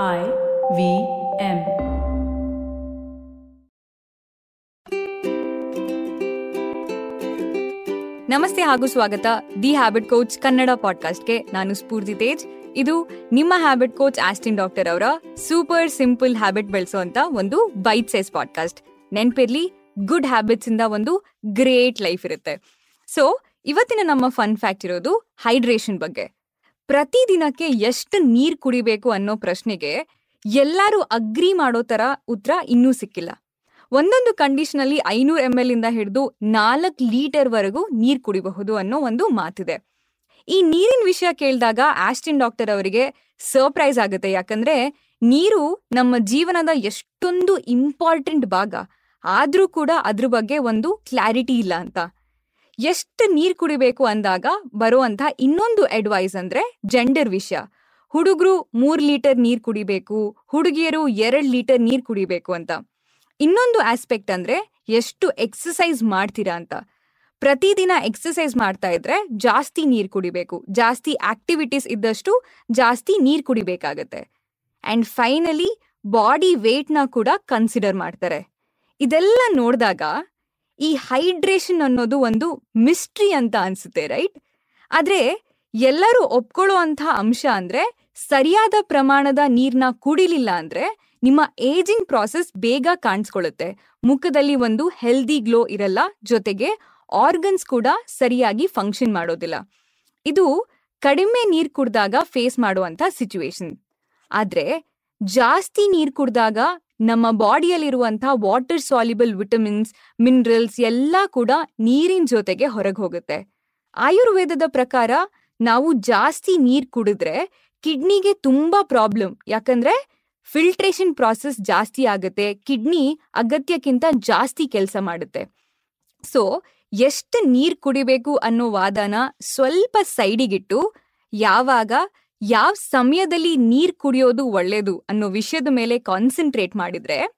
I V M. ನಮಸ್ತೆ ಹಾಗೂ ಸ್ವಾಗತ. ದಿ ಹ್ಯಾಬಿಟ್ ಕೋಚ್ ಕನ್ನಡ ಪಾಡ್ಕಾಸ್ಟ್ಗೆ ನಾನು ಸ್ಫೂರ್ತಿ ತೇಜ್. ಇದು ನಿಮ್ಮ ಹ್ಯಾಬಿಟ್ ಕೋಚ್ ಆಸ್ಟಿನ್ ಡಾಕ್ಟರ್ ಅವರ ಸೂಪರ್ ಸಿಂಪಲ್ ಹ್ಯಾಬಿಟ್ ಬೆಳೆಸುವಂತ ಒಂದು ಬೈಟ್ ಸೈಸ್ ಪಾಡ್ಕಾಸ್ಟ್ ನೆನ್ಪಿರ್ಲಿ ಗುಡ್ ಹ್ಯಾಬಿಟ್ಸ್ ಇಂದ ಒಂದು ಗ್ರೇಟ್ ಲೈಫ್ ಇರುತ್ತೆ. ಸೊ ಇವತ್ತಿನ ನಮ್ಮ ಫನ್ ಫ್ಯಾಕ್ಟ್ ಇರೋದು ಹೈಡ್ರೇಷನ್ ಬಗ್ಗೆ. ಪ್ರತಿದಿನಕ್ಕೆ ಎಷ್ಟು ನೀರ್ ಕುಡಿಬೇಕು ಅನ್ನೋ ಪ್ರಶ್ನೆಗೆ ಎಲ್ಲರೂ ಅಗ್ರಿ ಮಾಡೋ ತರ ಉತ್ತರ ಇನ್ನೂ ಸಿಕ್ಕಿಲ್ಲ. ಒಂದೊಂದು ಕಂಡೀಷನ್ ಅಲ್ಲಿ ಐನೂರು ಎಂ ಎಲ್ ಇಂದ ಹಿಡಿದು ನಾಲ್ಕು ಲೀಟರ್ ವರೆಗೂ ನೀರ್ ಕುಡಿಬಹುದು ಅನ್ನೋ ಒಂದು ಮಾತಿದೆ. ಈ ನೀರಿನ ವಿಷಯ ಕೇಳಿದಾಗ ಆಸ್ಟಿನ್ ಡಾಕ್ಟರ್ ಅವರಿಗೆ ಸರ್ಪ್ರೈಸ್ ಆಗುತ್ತೆ. ಯಾಕಂದ್ರೆ ನೀರು ನಮ್ಮ ಜೀವನದ ಎಷ್ಟೊಂದು ಇಂಪಾರ್ಟೆಂಟ್ ಭಾಗ. ಆದ್ರೂ ಕೂಡ ಅದ್ರ ಬಗ್ಗೆ ಒಂದು ಕ್ಲಾರಿಟಿ ಇಲ್ಲ ಅಂತ. ಎಷ್ಟು ನೀರ್ ಕುಡಿಬೇಕು ಅಂದಾಗ ಬರುವಂತ ಇನ್ನೊಂದು ಅಡ್ವೈಸ್ ಅಂದ್ರೆ ಜೆಂಡರ್ ವಿಷಯ. ಹುಡುಗರು ಮೂರ್ ಲೀಟರ್ ನೀರ್ ಕುಡಿಬೇಕು, ಹುಡುಗಿಯರು ಎರಡ್ ಲೀಟರ್ ನೀರ್ ಕುಡಿಬೇಕು ಅಂತ. ಇನ್ನೊಂದು ಆಸ್ಪೆಕ್ಟ್ ಅಂದ್ರೆ ಎಷ್ಟು ಎಕ್ಸಸೈಸ್ ಮಾಡ್ತೀರಾ ಅಂತ. ಪ್ರತಿದಿನ ಎಕ್ಸಸೈಸ್ ಮಾಡ್ತಾ ಇದ್ರೆ ಜಾಸ್ತಿ ನೀರ್ ಕುಡಿಬೇಕು, ಜಾಸ್ತಿ ಆಕ್ಟಿವಿಟೀಸ್ ಇದ್ದಷ್ಟು ಜಾಸ್ತಿ ನೀರ್ ಕುಡಿಬೇಕಾಗತ್ತೆ. ಅಂಡ್ ಫೈನಲಿ ಬಾಡಿ ವೇಟ್ನ ಕೂಡ ಕನ್ಸಿಡರ್ ಮಾಡ್ತಾರೆ. ಇದೆಲ್ಲ ನೋಡಿದಾಗ ಈ ಹೈಡ್ರೇಷನ್ ಅನ್ನೋದು ಒಂದು ಮಿಸ್ಟ್ರಿ ಅಂತ ಅನ್ಸುತ್ತೆ, ರೈಟ್? ಆದ್ರೆ ಎಲ್ಲರೂ ಒಪ್ಕೊಳ್ಳೋ ಅಂಶ ಅಂದ್ರೆ ಸರಿಯಾದ ಪ್ರಮಾಣದ ನೀರ್ನ ಕುಡಿಲಿಲ್ಲ ಅಂದ್ರೆ ನಿಮ್ಮ ಏಜಿಂಗ್ ಪ್ರಾಸೆಸ್ ಬೇಗ ಕಾಣಿಸ್ಕೊಳ್ಳುತ್ತೆ. ಮುಖದಲ್ಲಿ ಒಂದು ಹೆಲ್ದಿ ಗ್ಲೋ ಇರಲ್ಲ, ಜೊತೆಗೆ ಆರ್ಗನ್ಸ್ ಕೂಡ ಸರಿಯಾಗಿ ಫಂಕ್ಷನ್ ಮಾಡೋದಿಲ್ಲ. ಇದು ಕಡಿಮೆ ನೀರ್ ಕುಡ್ದಾಗ ಫೇಸ್ ಮಾಡುವಂತ ಸಿಚುವೇಶನ್ ಆದ್ರೆ ಜಾಸ್ತಿ ನೀರ್ ಕುಡ್ದಾಗ ನಮ್ಮ ಬಾಡಿಯಲ್ಲಿರುವಂಥ ವಾಟರ್ ಸಾಲಿಬಲ್ ವಿಟಮಿನ್ಸ್ ಮಿನರಲ್ಸ್ ಎಲ್ಲ ಕೂಡ ನೀರಿನ ಜೊತೆಗೆ ಹೊರಗೆ ಹೋಗುತ್ತೆ. ಆಯುರ್ವೇದದ ಪ್ರಕಾರ ನಾವು ಜಾಸ್ತಿ ನೀರು ಕುಡಿದ್ರೆ ಕಿಡ್ನಿಗೆ ತುಂಬಾ ಪ್ರಾಬ್ಲಮ್ ಯಾಕಂದ್ರೆ ಫಿಲ್ಟ್ರೇಷನ್ ಪ್ರಾಸೆಸ್ ಜಾಸ್ತಿ ಆಗುತ್ತೆ, ಕಿಡ್ನಿ ಅಗತ್ಯಕ್ಕಿಂತ ಜಾಸ್ತಿ ಕೆಲಸ ಮಾಡುತ್ತೆ. ಸೊ ಎಷ್ಟು ನೀರು ಕುಡಿಬೇಕು ಅನ್ನೋ ವಾದನ ಸ್ವಲ್ಪ ಸೈಡಿಗಿಟ್ಟು ಯಾವಾಗ ಯಾವ ಸಮಯದಲ್ಲಿ ನೀರ್ ಕುಡಿಯೋದು ಒಳ್ಳೇದು ಅನ್ನೋ ವಿಷಯದ ಮೇಲೆ ಕಾನ್ಸಂಟ್ರೇಟ್ ಮಾಡಿದ್ರೆ,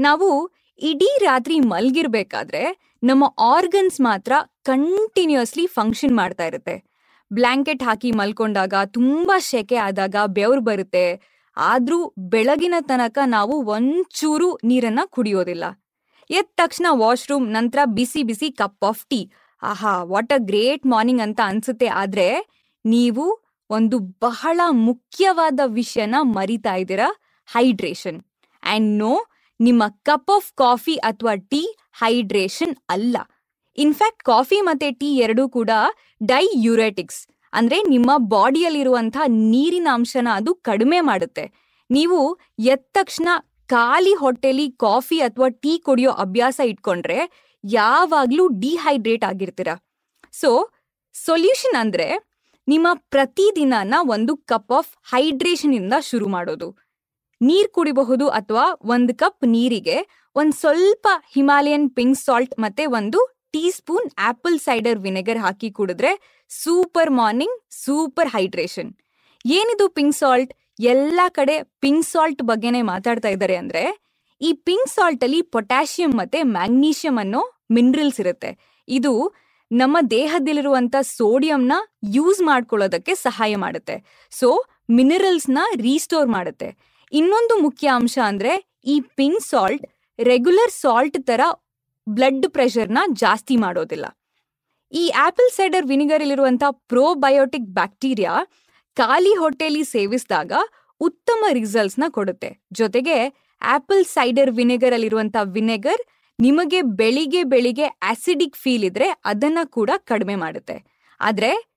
ನಾವು ಇಡೀ ರಾತ್ರಿ ಮಲ್ಗಿರ್ಬೇಕಾದ್ರೆ ನಮ್ಮ ಆರ್ಗನ್ಸ್ ಮಾತ್ರ ಕಂಟಿನ್ಯೂಸ್ಲಿ ಫಂಕ್ಷನ್ ಮಾಡ್ತಾ ಇರುತ್ತೆ. ಬ್ಲಾಂಕೆಟ್ ಹಾಕಿ ಮಲ್ಕೊಂಡಾಗ ತುಂಬಾ ಶೆಕೆ ಆದಾಗ ಬೆವ್ರು ಬರುತ್ತೆ. ಆದ್ರೂ ಬೆಳಗಿನ ತನಕ ನಾವು ಒಂಚೂರು ನೀರನ್ನ ಕುಡಿಯೋದಿಲ್ಲ. ಎದ್ದ ತಕ್ಷಣ ವಾಶ್ರೂಮ್ ನಂತರ ಬಿಸಿ ಬಿಸಿ ಕಪ್ ಆಫ್ ಟೀ ಆಹಾ ವಾಟ್ ಅ ಗ್ರೇಟ್ ಮಾರ್ನಿಂಗ್ ಅಂತ ಅನ್ಸುತ್ತೆ. ಆದ್ರೆ, ನೀವು ಒಂದು ಬಹಳ ಮುಖ್ಯವಾದ ವಿಷಯನ ಮರಿತಾ ಇದ್ದೀರಾ? ಹೈಡ್ರೇಷನ್. ಅಂಡ್ ನೋ, ನಿಮ್ಮ ಕಪ್ ಆಫ್ ಕಾಫಿ ಅಥವಾ ಟೀ ಹೈಡ್ರೇಷನ್ ಅಲ್ಲ. ಇನ್ಫ್ಯಾಕ್ಟ್ ಕಾಫಿ ಮತ್ತೆ ಟೀ ಎರಡೂ ಕೂಡ ಡೈಯುರೆಟಿಕ್ಸ್. ಅಂದ್ರೆ ನಿಮ್ಮ ಬಾಡಿಯಲ್ಲಿರುವಂಥ ನೀರಿನ ಅಂಶನ ಅದು ಕಡಿಮೆ ಮಾಡುತ್ತೆ. ನೀವು ಎದ್ದ ತಕ್ಷಣ ಖಾಲಿ ಹೊಟ್ಟೆಲಿ ಕಾಫಿ ಅಥವಾ ಟೀ ಕುಡಿಯೋ ಅಭ್ಯಾಸ ಇಟ್ಕೊಂಡ್ರೆ ಯಾವಾಗ್ಲೂ ಡಿಹೈಡ್ರೇಟ್ ಆಗಿರ್ತೀರ? ಸೊ, ಸೊಲ್ಯೂಷನ್ ಅಂದ್ರೆ ನಿಮ್ಮ ಪ್ರತಿದಿನನ ಒಂದು ಕಪ್ ಆಫ್ ಹೈಡ್ರೇಷನ್ ಇಂದ ಶುರು ಮಾಡೋದು. ನೀರ್ ಕುಡಿಬಹುದು ಅಥವಾ ಒಂದು ಕಪ್ ನೀರಿಗೆ ಒಂದ್ ಸ್ವಲ್ಪ ಹಿಮಾಲಯನ್ ಪಿಂಕ್ ಸಾಲ್ಟ್ ಮತ್ತೆ ಒಂದು tea spoon apple cider vinegar ಹಾಕಿ ಕುಡಿದ್ರೆ ಸೂಪರ್ ಮಾರ್ನಿಂಗ್ ಸೂಪರ್ ಹೈಡ್ರೇಷನ್ ಏನಿದು ಪಿಂಕ್ ಸಾಲ್ಟ್ ಎಲ್ಲಾ ಕಡೆ ಪಿಂಕ್ ಸಾಲ್ಟ್ ಬಗ್ಗೆನೇ ಮಾತಾಡ್ತಾ ಇದ್ದಾರೆ ಅಂದ್ರೆ ಈ ಪಿಂಕ್ ಸಾಲ್ಟ್ ಅಲ್ಲಿ ಪೊಟ್ಯಾಷಿಯಂ ಮತ್ತೆ ಮ್ಯಾಗ್ನೀಷಿಯಂ ಅನ್ನೋ ಮಿನರಲ್ಸ್ ಇರುತ್ತೆ. ಇದು ನಮ್ಮ ದೇಹದಲ್ಲಿರುವಂತ ಸೋಡಿಯಂನ ಯೂಸ್ ಮಾಡ್ಕೊಳ್ಳೋದಕ್ಕೆ ಸಹಾಯ ಮಾಡುತ್ತೆ. ಸೊ ಮಿನರಲ್ಸ್ನ ರೀಸ್ಟೋರ್ ಮಾಡುತ್ತೆ. ಇನ್ನೊಂದು ಮುಖ್ಯ ಅಂಶ ಅಂದ್ರೆ ಈ ಪಿಂಕ್ ಸಾಲ್ಟ್ ರೆಗ್ಯುಲರ್ ಸಾಲ್ಟ್ ತರ ಬ್ಲಡ್ ಪ್ರೆಷರ್ನ ಜಾಸ್ತಿ ಮಾಡೋದಿಲ್ಲ. ಈ ಆಪಲ್ ಸೈಡರ್ ವಿನಿಗರ್ ಇರುವಂತ ಪ್ರೋಬಯೋಟಿಕ್ ಬ್ಯಾಕ್ಟೀರಿಯಾ ಖಾಲಿ ಹೊಟ್ಟೆಲಿ ಸೇವಿಸಿದಾಗ ಉತ್ತಮ ರಿಸಲ್ಟ್ಸ್ನ ಕೊಡುತ್ತೆ. ಜೊತೆಗೆ ಆಪಲ್ ಸೈಡರ್ ವಿನೆಗರ್ ವಿನೆಗರ್ ನಿಮಗೆ ಬೆಳಿಗ್ಗೆ ಬೆಳಿಗ್ಗೆ ಆಸಿಡಿಕ್ ಫೀಲ್ ಇದ್ರೆ ಅದನ್ನ ಕೂಡ ಕಡಿಮೆ ಮಾಡುತ್ತೆ. ಆದ್ರೆ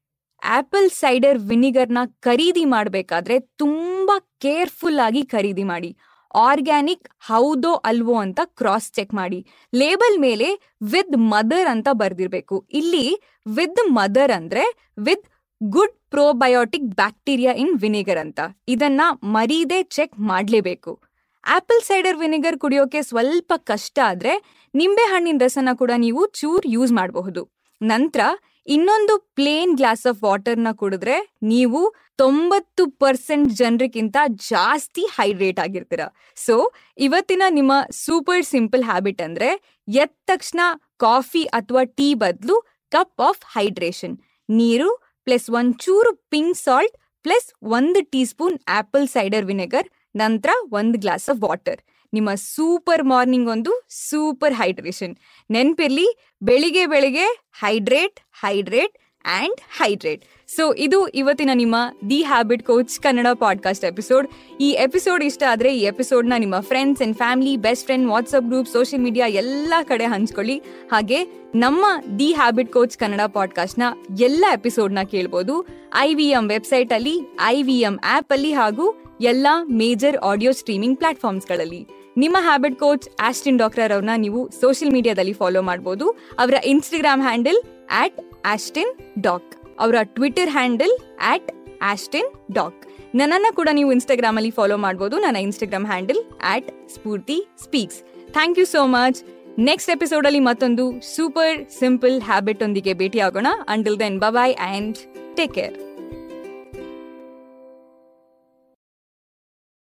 ಆಪಲ್ ಸೈಡರ್ ವಿನಿಗರ್ನ ಖರೀದಿ ಮಾಡಬೇಕಾದ್ರೆ ತುಂಬಾ ಕೇರ್ಫುಲ್ ಆಗಿ ಖರೀದಿ ಮಾಡಿ. ಆರ್ಗ್ಯಾನಿಕ್ ಹೌದೋ ಅಲ್ವೋ ಅಂತ ಕ್ರಾಸ್ ಚೆಕ್ ಮಾಡಿ. ಲೇಬಲ್ ಮೇಲೆ ವಿತ್ ಮದರ್ ಅಂತ ಬರ್ದಿರ್ಬೇಕು. ಇಲ್ಲಿ ವಿತ್ ಮದರ್ ಅಂದ್ರೆ with good probiotic bacteria in vinegar ಅಂತ. ಇದನ್ನ ಮರೀದೆ ಚೆಕ್ ಮಾಡ್ಲೇಬೇಕು. ಆಪಲ್ ಸೈಡರ್ ವಿನೆಗರ್ ಕುಡಿಯೋಕೆ ಸ್ವಲ್ಪ ಕಷ್ಟ ಆದ್ರೆ ನಿಂಬೆ ಹಣ್ಣಿನ ರಸನ ಕೂಡ ನೀವು ಚೂರ್ ಯೂಸ್ ಮಾಡಬಹುದು. ನಂತರ ಇನ್ನೊಂದು ಪ್ಲೇನ್ ಗ್ಲಾಸ್ ಆಫ್ ವಾಟರ್ನ ಕುಡಿದ್ರೆ ನೀವು ತೊಂಬತ್ತು ಪರ್ಸೆಂಟ್ ಜನರಿಗಿಂತ ಜಾಸ್ತಿ ಹೈಡ್ರೇಟ್ ಆಗಿರ್ತೀರ. ಸೊ ಇವತ್ತಿನ ನಿಮ್ಮ ಸೂಪರ್ ಸಿಂಪಲ್ ಹ್ಯಾಬಿಟ್ ಅಂದ್ರೆ ಎದ್ದ ತಕ್ಷಣ ಕಾಫಿ ಅಥವಾ ಟೀ ಬದಲು ಕಪ್ ಆಫ್ ಹೈಡ್ರೇಷನ್ ನೀರು ಪ್ಲಸ್ ಒಂಚೂರು ಪಿಂಕ್ ಸಾಲ್ಟ್ ಪ್ಲಸ್ ಒಂದು tea spoon apple cider vinegar ನಂತರ ಒಂದು ಗ್ಲಾಸ್ ಆಫ್ ವಾಟರ್. ನಿಮ್ಮ ಸೂಪರ್ ಮಾರ್ನಿಂಗ್ ಒಂದು ಸೂಪರ್ ಹೈಡ್ರೇಷನ್. ನೆನ್ಪಿರ್ಲಿ, ಬೆಳಿಗ್ಗೆ ಬೆಳಿಗ್ಗೆ hydrate hydrate and hydrate. So, ಇದು ಇವತ್ತಿನ ನಿಮ್ಮ the habit coach Kannada podcast episode. ಈ ಎಪಿಸೋಡ್ ಇಷ್ಟ ಆದರೆ ಈ ಎಪಿಸೋಡ್ನ ನಿಮ್ಮ friends and family, best friend WhatsApp group, social media ಎಲ್ಲ ಕಡೆ ಹಂಚ್ಕೊಳ್ಳಿ. ಹಾಗೆ ನಮ್ಮ ದಿ ಹ್ಯಾಬಿಟ್ ಕೋಚ್ ಕನ್ನಡ ಪಾಡ್ಕಾಸ್ಟ್ನ ಎಲ್ಲ ಎಪಿಸೋಡ್ನ ಕೇಳ್ಬೋದು. ಐ ವಿ ಎಂ ವೆಬ್ಸೈಟಲ್ಲಿ, ಐ ವಿ ಎಂ ಆ್ಯಪಲ್ಲಿ ಹಾಗೂ ಎಲ್ಲ ಮೇಜರ್ ಆಡಿಯೋ ಸ್ಟ್ರೀಮಿಂಗ್ ಪ್ಲಾಟ್ಫಾರ್ಮ್ಸ್ಗಳಲ್ಲಿ. ನಿಮ್ಮ ಹ್ಯಾಬಿಟ್ ಕೋಚ್ ಆಸ್ಟಿನ್ ಡಾಕ್ಟರ್ ಅವ್ರನ್ನ ನೀವು ಸೋಷಿಯಲ್ ಮೀಡಿಯಾದಲ್ಲಿ ಫಾಲೋ ಮಾಡಬಹುದು ಅವರ Instagram handle at Austin Doc. ಅವರ Twitter handle at Austin Doc. ನನ್ನನ್ನು ಕೂಡ ನೀವು ಇನ್ಸ್ಟಾಗ್ರಾಮ್ ಅಲ್ಲಿ ಫಾಲೋ ಮಾಡಬಹುದು ನನ್ನ Instagram handle at Spoorthi speaks. Thank you so much. Next episode ಅಲ್ಲಿ ಮತ್ತೊಂದು ಸೂಪರ್ ಸಿಂಪಲ್ ಹ್ಯಾಬಿಟ್ ಒಂದಿಗೆ ಭೇಟಿ ಆಗೋಣ until then bye and take care